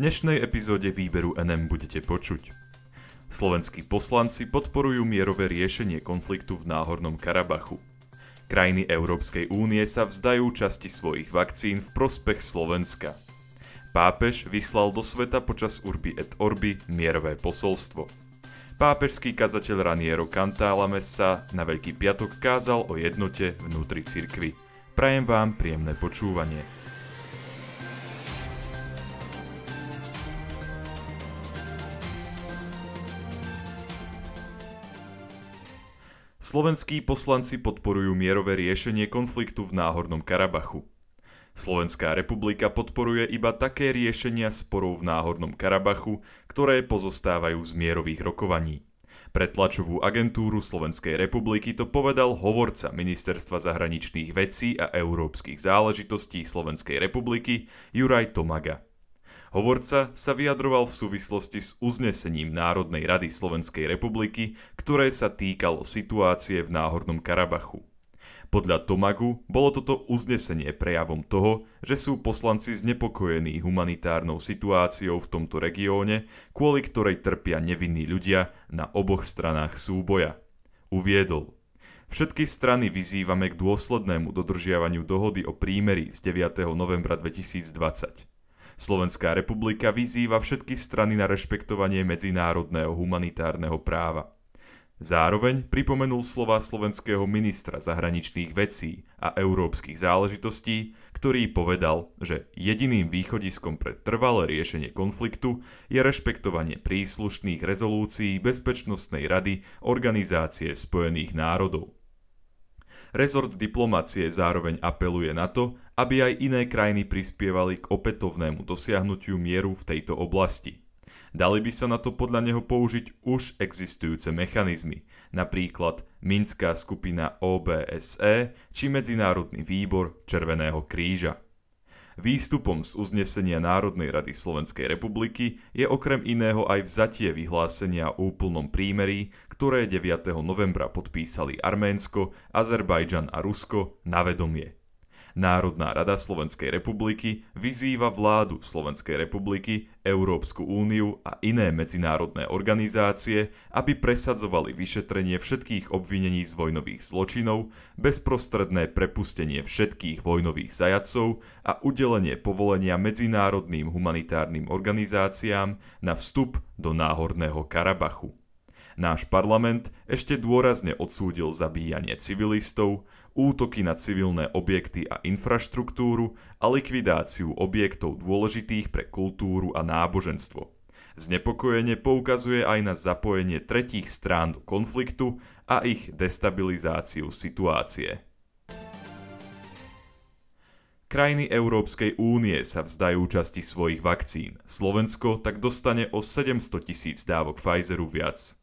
dnešnej epizóde výberu NM budete počuť. Slovenskí poslanci podporujú mierové riešenie konfliktu v Náhornom Karabachu. Krajiny Európskej únie sa vzdajú časti svojich vakcín v prospech Slovenska. Pápež vyslal do sveta počas Urbi et Orbi mierové posolstvo. Pápežský kazateľ Raniero Cantálames sa na Veľký piatok kázal o jednote vnútri cirkvy. Prajem vám príjemné počúvanie. Slovenskí poslanci podporujú mierové riešenie konfliktu v Náhornom Karabachu. Slovenská republika podporuje iba také riešenia sporov v Náhornom Karabachu, ktoré pozostávajú z mierových rokovaní. Pre tlačovú agentúru Slovenskej republiky to povedal hovorca Ministerstva zahraničných vecí a európskych záležitostí Slovenskej republiky Juraj Tomaga. Hovorca sa vyjadroval v súvislosti s uznesením Národnej rady Slovenskej republiky, ktoré sa týkalo situácie v Náhornom Karabachu. Podľa Tomagu bolo toto uznesenie prejavom toho, že sú poslanci znepokojení humanitárnou situáciou v tomto regióne, kvôli ktorej trpia nevinní ľudia na oboch stranách súboja. Uviedol. Všetky strany vyzývame k dôslednému dodržiavaniu dohody o prímeri z 9. novembra 2020. Slovenská republika vyzýva všetky strany na rešpektovanie medzinárodného humanitárneho práva. Zároveň pripomenul slova slovenského ministra zahraničných vecí a európskych záležitostí, ktorý povedal, že jediným východiskom pre trvalé riešenie konfliktu je rešpektovanie príslušných rezolúcií Bezpečnostnej rady Organizácie spojených národov. Rezort diplomacie zároveň apeluje na to, aby aj iné krajiny prispievali k opätovnému dosiahnutiu mieru v tejto oblasti. Dali by sa na to podľa neho použiť už existujúce mechanizmy, napríklad Minská skupina OBSE či Medzinárodný výbor Červeného kríža. Výstupom z uznesenia Národnej rady Slovenskej republiky je okrem iného aj vzatie vyhlásenia o úplnom prímerí, ktoré 9. novembra podpísali Arménsko, Azerbajdžan a Rusko na vedomie. Národná rada Slovenskej republiky vyzýva vládu Slovenskej republiky, Európsku úniu a iné medzinárodné organizácie, aby presadzovali vyšetrenie všetkých obvinení z vojnových zločinov, bezprostredné prepustenie všetkých vojnových zajacov a udelenie povolenia medzinárodným humanitárnym organizáciám na vstup do Náhorného Karabachu. Náš parlament ešte dôrazne odsúdil zabíjanie civilistov, útoky na civilné objekty a infraštruktúru a likvidáciu objektov dôležitých pre kultúru a náboženstvo. Znepokojenie poukazuje aj na zapojenie tretích strán do konfliktu a ich destabilizáciu situácie. Krajiny Európskej únie sa vzdajú časti svojich vakcín. Slovensko tak dostane o 700 tisíc dávok Pfizeru viac.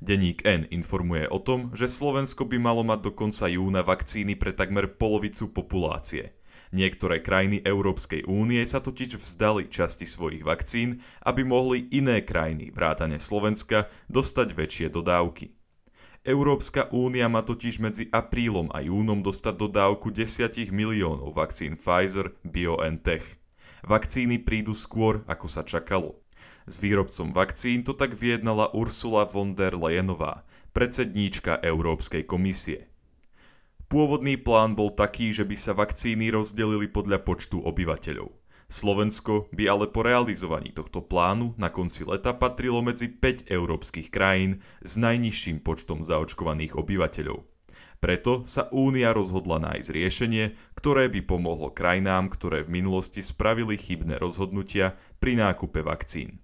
Deník N informuje o tom, že Slovensko by malo mať do konca júna vakcíny pre takmer polovicu populácie. Niektoré krajiny Európskej únie sa totiž vzdali časti svojich vakcín, aby mohli iné krajiny, vrátane Slovenska, dostať väčšie dodávky. Európska únia má totiž medzi aprílom a júnom dostať dodávku 10 miliónov vakcín Pfizer BioNTech. Vakcíny prídu skôr, ako sa čakalo. S výrobcom vakcín to tak vyjednala Ursula von der Leyenová, predsedníčka Európskej komisie. Pôvodný plán bol taký, že by sa vakcíny rozdelili podľa počtu obyvateľov. Slovensko by ale po realizovaní tohto plánu na konci leta patrilo medzi 5 európskych krajín s najnižším počtom zaočkovaných obyvateľov. Preto sa Únia rozhodla nájsť riešenie, ktoré by pomohlo krajinám, ktoré v minulosti spravili chybné rozhodnutia pri nákupe vakcín.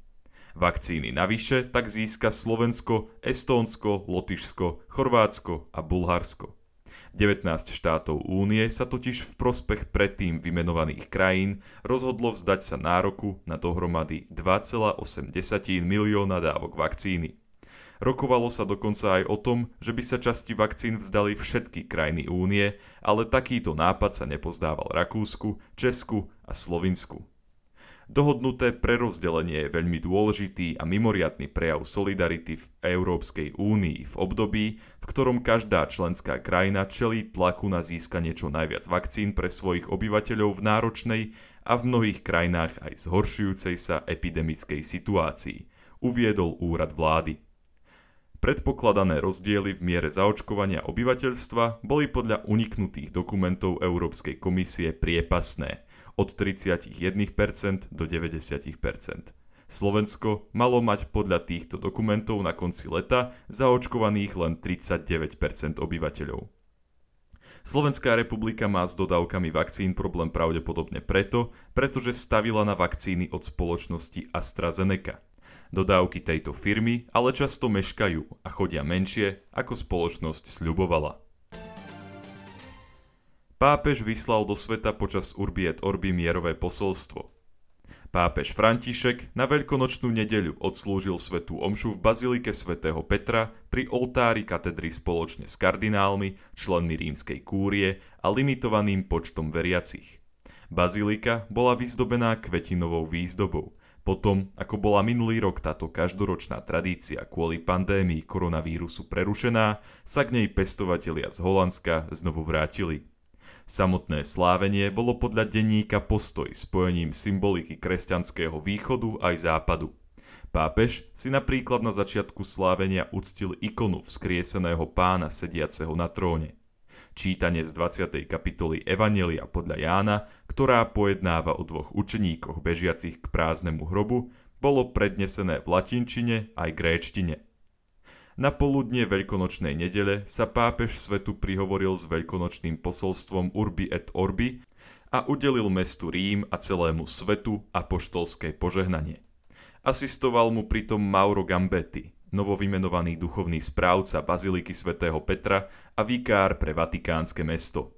Vakcíny navyše tak získa Slovensko, Estónsko, Lotyšsko, Chorvátsko a Bulharsko. 19 štátov únie sa totiž v prospech predtým vymenovaných krajín rozhodlo vzdať sa nároku na dohromady 2,8 milióna dávok vakcíny. Rokovalo sa dokonca aj o tom, že by sa časti vakcín vzdali všetky krajiny únie, ale takýto nápad sa nepozdával Rakúsku, Česku a Slovinsku. Dohodnuté prerozdelenie je veľmi dôležitý a mimoriadný prejav solidarity v Európskej únii v období, v ktorom každá členská krajina čelí tlaku na získanie čo najviac vakcín pre svojich obyvateľov v náročnej a v mnohých krajinách aj zhoršujúcej sa epidemickej situácii, uviedol úrad vlády. Predpokladané rozdiely v miere zaočkovania obyvateľstva boli podľa uniknutých dokumentov Európskej komisie priepasné – od 31% do 90%. Slovensko malo mať podľa týchto dokumentov na konci leta zaočkovaných len 39% obyvateľov. Slovenská republika má s dodávkami vakcín problém pravdepodobne preto, pretože stavila na vakcíny od spoločnosti AstraZeneca. Dodávky tejto firmy ale často meškajú a chodia menšie, ako spoločnosť sľubovala. Pápež vyslal do sveta počas Urbi et Orbi mierové posolstvo. Pápež František na veľkonočnú nedeľu odslúžil svetú omšu v bazilike svätého Petra pri oltári katedry spoločne s kardinálmi, členmi rímskej kúrie a limitovaným počtom veriacich. Bazilika bola vyzdobená kvetinovou výzdobou, potom, ako bola minulý rok táto každoročná tradícia kvôli pandémii koronavírusu prerušená, sa k nej pestovatelia z Holandska znovu vrátili. Samotné slávenie bolo podľa denníka postoj spojením symboliky kresťanského východu aj západu. Pápež si napríklad na začiatku slávenia uctil ikonu vzkrieseného pána sediaceho na tróne. Čítanie z 20. kapitoly Evanelia podľa Jána, ktorá pojednáva o dvoch učeníkoch bežiacich k prázdnemu hrobu, bolo prednesené v latinčine aj gréčtine. Na poludnie veľkonočnej nedele sa pápež svetu prihovoril s veľkonočným posolstvom Urbi et Orbi a udelil mestu Rím a celému svetu apoštolské požehnanie. Asistoval mu pritom Mauro Gambetti, novovymenovaný duchovný správca Baziliky svätého Petra a vikár pre Vatikánske mesto.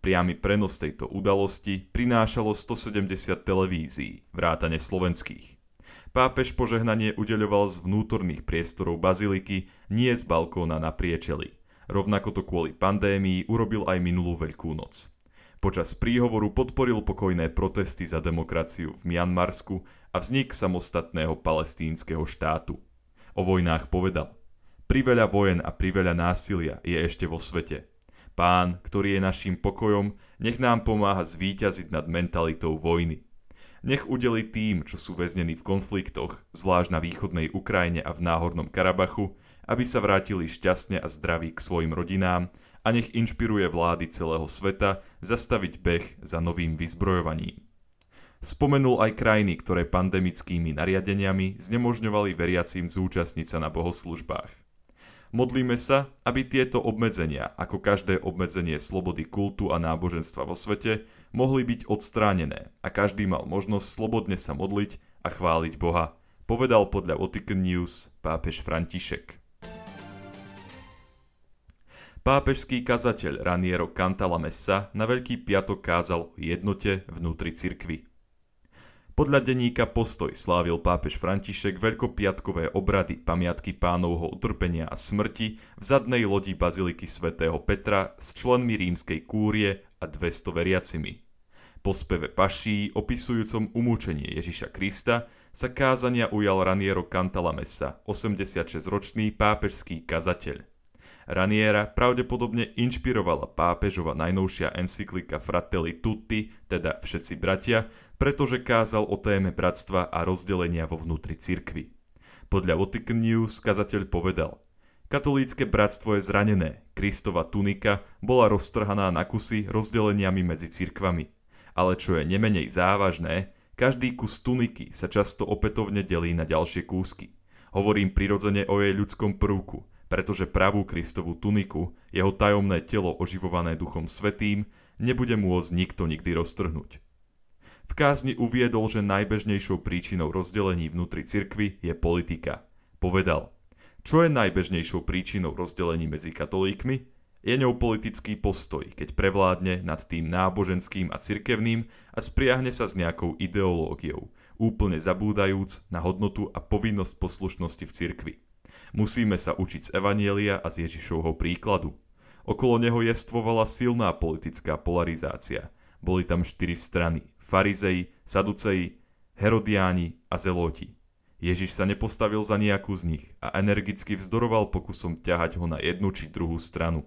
Priamy prenos tejto udalosti prinášalo 170 televízií, vrátane slovenských. Pápež požehnanie udeľoval z vnútorných priestorov baziliky, nie z balkóna na priečeli. Rovnako to kvôli pandémii urobil aj minulú Veľkú noc. Počas príhovoru podporil pokojné protesty za demokraciu v Mianmarsku a vznik samostatného palestínskeho štátu. O vojnách povedal Priveľa vojen a priveľa násilia je ešte vo svete. Pán, ktorý je našim pokojom, nech nám pomáha zvíťaziť nad mentalitou vojny. Nech udeli tým, čo sú väznení v konfliktoch, zvlášť na východnej Ukrajine a v náhornom Karabachu, aby sa vrátili šťastne a zdraví k svojim rodinám a nech inšpiruje vlády celého sveta zastaviť beh za novým vyzbrojovaním. Spomenul aj krajiny, ktoré pandemickými nariadeniami znemožňovali veriacím zúčastniť sa na bohoslužbách. Modlíme sa, aby tieto obmedzenia, ako každé obmedzenie slobody kultu a náboženstva vo svete, mohli byť odstránené a každý mal možnosť slobodne sa modliť a chváliť Boha, povedal podľa Vatican News pápež František. Pápežský kazateľ Raniero Cantalamessa na Veľký piatok kázal o jednote vnútri cirkvy. Podľa denníka Postoj slávil pápež František veľkopiatkové obrady pamiatky pánovho utrpenia a smrti v zadnej lodi Baziliky svätého Petra s členmi rímskej kúrie a 200 veriacimi. Po speve paší opisujúcom umúčenie Ježiša Krista sa kázania ujal Raniero Cantalamessa, 86-ročný pápežský kazateľ. Raniera pravdepodobne inšpirovala pápežova najnovšia encyklika Fratelli Tutti, teda Všetci bratia, pretože kázal o téme bratstva a rozdelenia vo vnútri cirkvy. Podľa Vatican News kazateľ povedal Katolícke bratstvo je zranené, Kristova tunika bola roztrhaná na kusy rozdeleniami medzi cirkvami ale čo je nemenej závažné, každý kus tuniky sa často opätovne delí na ďalšie kúsky. Hovorím prirodzene o jej ľudskom prvku, pretože pravú Kristovú tuniku, jeho tajomné telo oživované Duchom Svetým, nebude môcť nikto nikdy roztrhnúť. V kázni uviedol, že najbežnejšou príčinou rozdelení vnútri cirkvy je politika. Povedal, čo je najbežnejšou príčinou rozdelení medzi katolíkmi? Je ňou politický postoj, keď prevládne nad tým náboženským a cirkevným a spriahne sa s nejakou ideológiou, úplne zabúdajúc na hodnotu a povinnosť poslušnosti v cirkvi. Musíme sa učiť z Evanielia a z Ježišovho príkladu. Okolo neho jestvovala silná politická polarizácia. Boli tam štyri strany. Farizei, Saduceji, Herodiáni a Zeloti. Ježiš sa nepostavil za nejakú z nich a energicky vzdoroval pokusom ťahať ho na jednu či druhú stranu.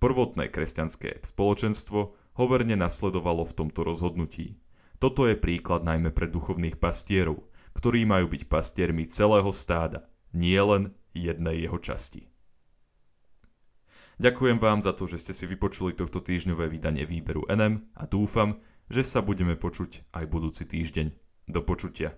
Prvotné kresťanské spoločenstvo ho verne nasledovalo v tomto rozhodnutí. Toto je príklad najmä pre duchovných pastierov, ktorí majú byť pastiermi celého stáda, nie len jednej jeho časti. Ďakujem vám za to, že ste si vypočuli tohto týždňové vydanie výberu NM a dúfam, že sa budeme počuť aj budúci týždeň. Do počutia.